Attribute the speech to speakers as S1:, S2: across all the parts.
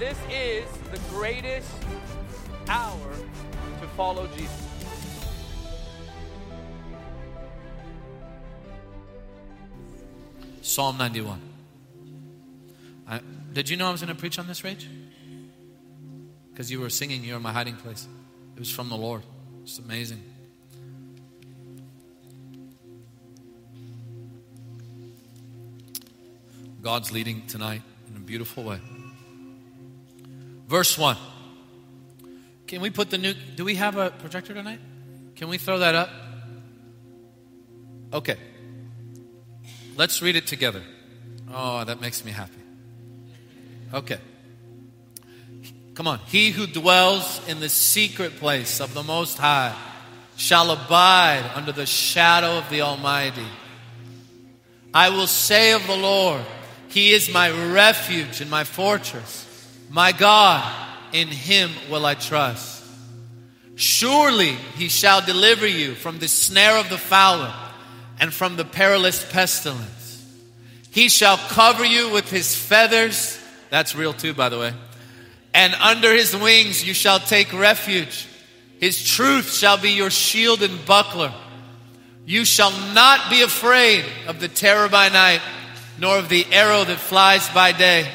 S1: this is the greatest hour to follow Jesus.
S2: Psalm 91. I, did you know I was going to preach on this, Rach? Because you were singing, You're my hiding place. It was from the Lord. It's amazing. God's leading tonight in a beautiful way. Verse 1. Can we put the new. Do we have a projector tonight? Can we throw that up? Okay. Let's read it together. Oh, that makes me happy. Okay. Come on. He who dwells in the secret place of the Most High shall abide under the shadow of the Almighty. I will say of the Lord, He is my refuge and my fortress. My God, in Him will I trust. Surely He shall deliver you from the snare of the fowler and from the perilous pestilence. He shall cover you with His feathers. That's real too, by the way. And under His wings you shall take refuge. His truth shall be your shield and buckler. You shall not be afraid of the terror by night, nor of the arrow that flies by day,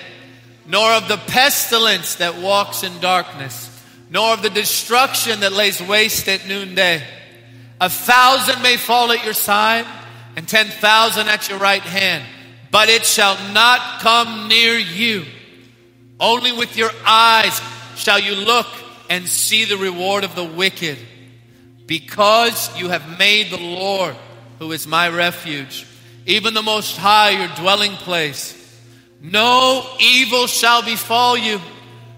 S2: nor of the pestilence that walks in darkness, nor of the destruction that lays waste at noonday. A thousand may fall at your side, and ten thousand at your right hand, but it shall not come near you. Only with your eyes shall you look and see the reward of the wicked. Because you have made the Lord, who is my refuge, even the Most High, your dwelling place. No evil shall befall you,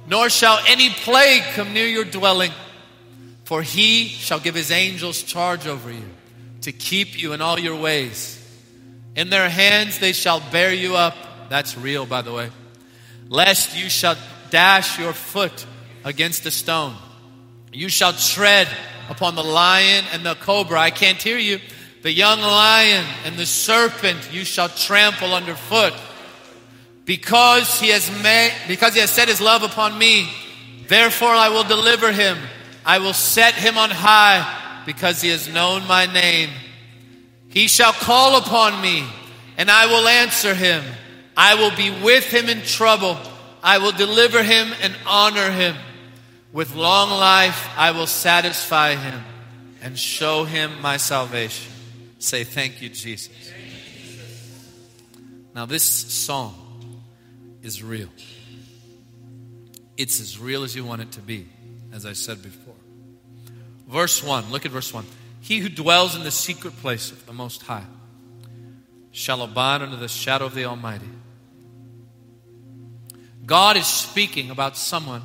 S2: nor shall any plague come near your dwelling. For he shall give his angels charge over you, to keep you in all your ways. In their hands they shall bear you up. That's real, by the way. Lest you shall dash your foot against a stone. You shall tread upon the lion and the cobra. I can't hear you. The young lion and the serpent you shall trample underfoot. Because he has made, because he has set his love upon me, therefore I will deliver him. I will set him on high because he has known my name. He shall call upon me and I will answer him. I will be with him in trouble. I will deliver him and honor him. With long life, I will satisfy him and show him my salvation. Say, Thank you, Jesus. Now, this song is real. It's as real as you want it to be, as I said before. Verse 1, look at verse 1. He who dwells in the secret place of the Most High shall abide under the shadow of the Almighty. God is speaking about someone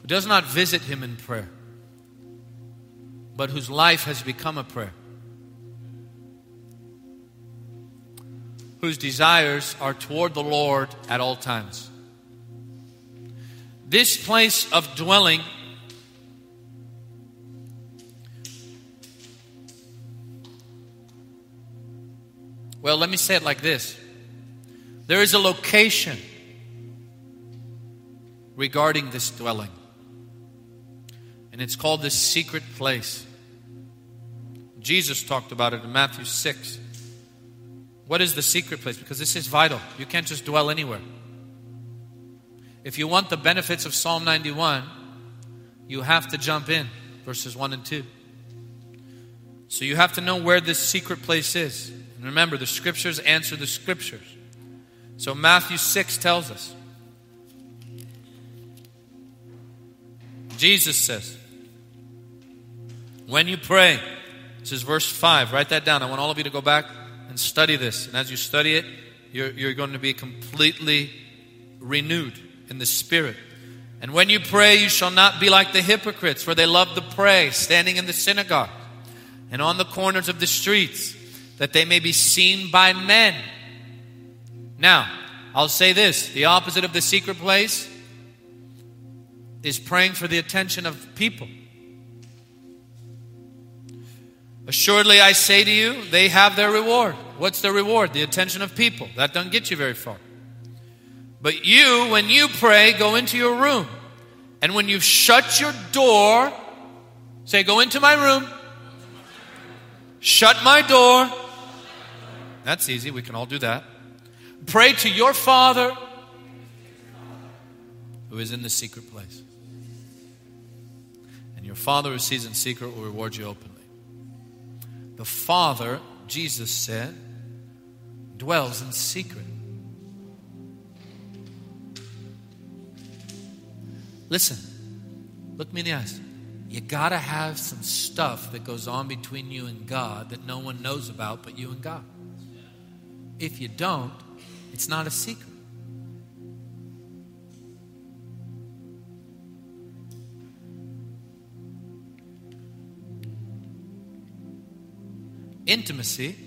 S2: who does not visit him in prayer, but whose life has become a prayer, whose desires are toward the Lord at all times. This place of dwelling Well, let me say it like this there is a location regarding this dwelling, and it's called the secret place. Jesus talked about it in Matthew 6. What is the secret place? Because this is vital. You can't just dwell anywhere. If you want the benefits of Psalm 91, you have to jump in, verses 1 and 2. So you have to know where this secret place is. And remember, the scriptures answer the scriptures. So Matthew 6 tells us. Jesus says, when you pray, this is verse 5, write that down. I want all of you to go back and study this. And as you study it, you're, you're going to be completely renewed in the Spirit. And when you pray, you shall not be like the hypocrites, for they love to pray, standing in the synagogue and on the corners of the streets that they may be seen by men. Now, I'll say this the opposite of the secret place is praying for the attention of people. Assuredly, I say to you, they have their reward. What's the reward? The attention of people. That doesn't get you very far. But you, when you pray, go into your room. And when you've shut your door, say, Go into my room. Shut my door. That's easy. We can all do that. Pray to your Father who is in the secret place. And your Father who sees in secret will reward you openly. The Father, Jesus said, dwells in secret. Listen, look me in the eyes. You got to have some stuff that goes on between you and God that no one knows about but you and God. If you don't, it's not a secret. Intimacy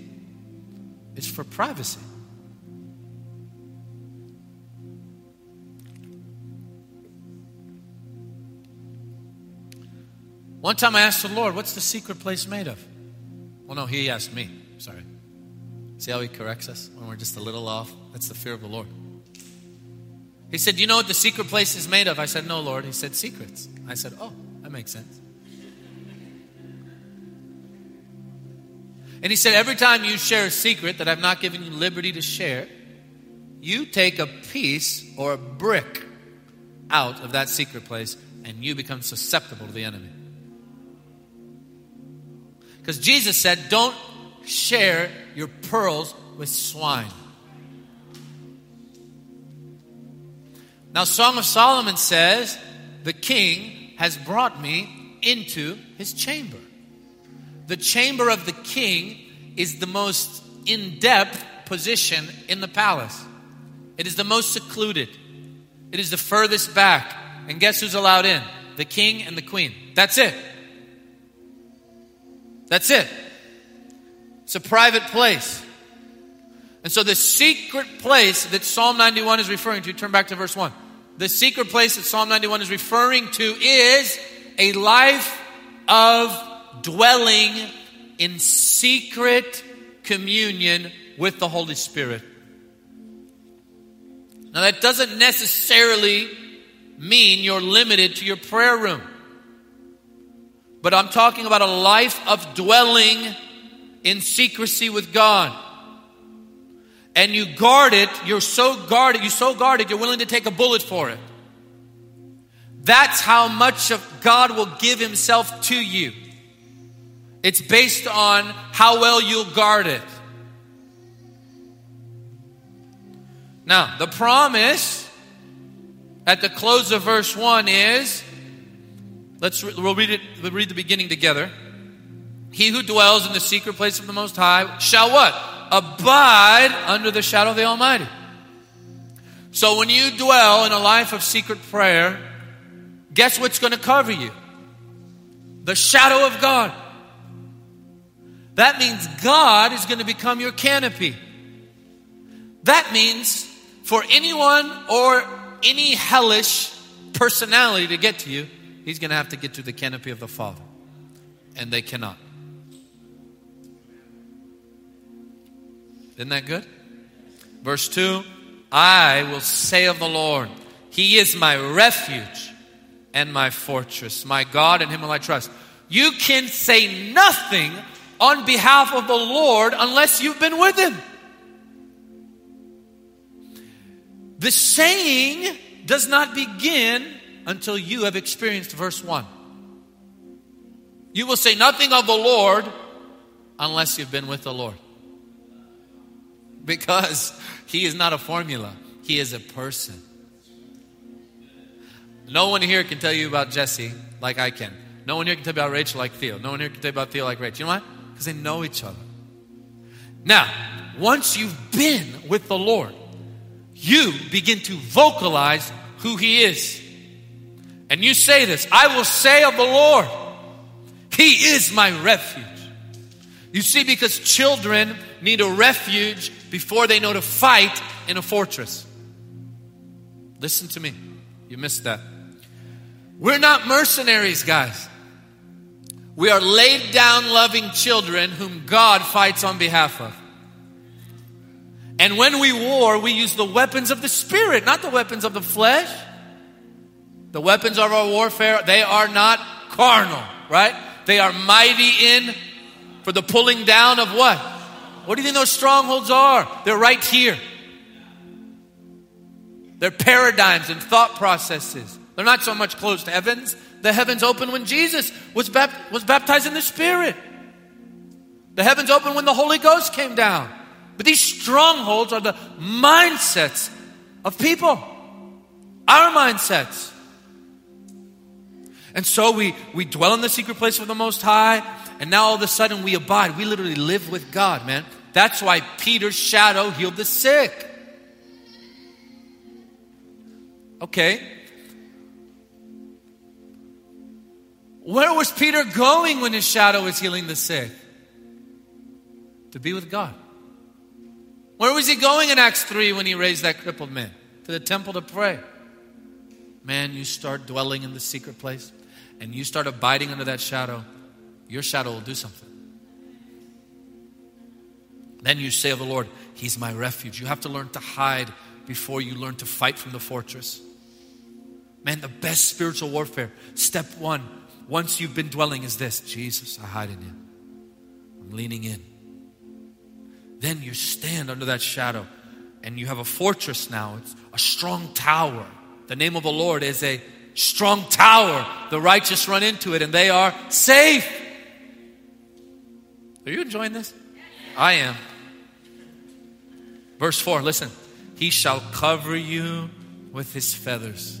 S2: is for privacy. One time I asked the Lord, What's the secret place made of? Well, no, He asked me. Sorry. See how He corrects us when we're just a little off? That's the fear of the Lord. He said, You know what the secret place is made of? I said, No, Lord. He said, Secrets. I said, Oh, that makes sense. And he said, Every time you share a secret that I've not given you liberty to share, you take a piece or a brick out of that secret place and you become susceptible to the enemy. Because Jesus said, Don't share your pearls with swine. Now, Song of Solomon says, The king has brought me into his chamber. The chamber of the king is the most in depth position in the palace, it is the most secluded, it is the furthest back. And guess who's allowed in? The king and the queen. That's it. That's it. It's a private place. And so the secret place that Psalm 91 is referring to, turn back to verse 1. The secret place that Psalm 91 is referring to is a life of dwelling in secret communion with the Holy Spirit. Now, that doesn't necessarily mean you're limited to your prayer room. But I'm talking about a life of dwelling in secrecy with God. And you guard it, you're so guarded, you're so guarded, you're willing to take a bullet for it. That's how much of God will give Himself to you. It's based on how well you'll guard it. Now, the promise at the close of verse 1 is let's we'll read it we'll read the beginning together. He who dwells in the secret place of the most high shall what? Abide under the shadow of the Almighty. So when you dwell in a life of secret prayer, guess what's going to cover you? The shadow of God. That means God is going to become your canopy. That means for anyone or any hellish personality to get to you, he's going to have to get to the canopy of the Father. And they cannot. Isn't that good? Verse 2 I will say of the Lord, He is my refuge and my fortress, my God, in Him will I trust. You can say nothing on behalf of the Lord unless you've been with Him. The saying does not begin until you have experienced verse 1. You will say nothing of the Lord unless you've been with the Lord. Because He is not a formula, He is a person. No one here can tell you about Jessi like I can. No one here can tell you about Rachel like Theo. No one here can tell you about Theo like Rachel. You know why? Because they know each other. Now, once you've been with the Lord, you begin to vocalize who He is. And you say this I will say of the Lord, He is my refuge. You see, because children need a refuge before they know to fight in a fortress. Listen to me. You missed that. We're not mercenaries, guys. We are laid down loving children whom God fights on behalf of. And when we war, we use the weapons of the Spirit, not the weapons of the flesh. The weapons of our warfare, they are not carnal, right? They are mighty in for the pulling down of what? What do you think those strongholds are? They're right here. They're paradigms and thought processes. They're not so much closed heavens. The heavens opened when Jesus was, bap- was baptized in the Spirit. The heavens opened when the Holy Ghost came down. But these strongholds are the mindsets of people, our mindsets. And so we, we dwell in the secret place of the Most High, and now all of a sudden we abide. We literally live with God, man. That's why Peter's shadow healed the sick. Okay. Where was Peter going when his shadow was healing the sick? To be with God. Where was he going in Acts 3 when he raised that crippled man? To the temple to pray. Man, you start dwelling in the secret place and you start abiding under that shadow, your shadow will do something. Then you say of the Lord, He's my refuge. You have to learn to hide before you learn to fight from the fortress. Man, the best spiritual warfare, step one, once you've been dwelling, is this Jesus, I hide in you. I'm leaning in. Then you stand under that shadow and you have a fortress now. It's a strong tower. The name of the Lord is a strong tower. The righteous run into it and they are safe. Are you enjoying this? I am. Verse 4, listen. He shall cover you with his feathers.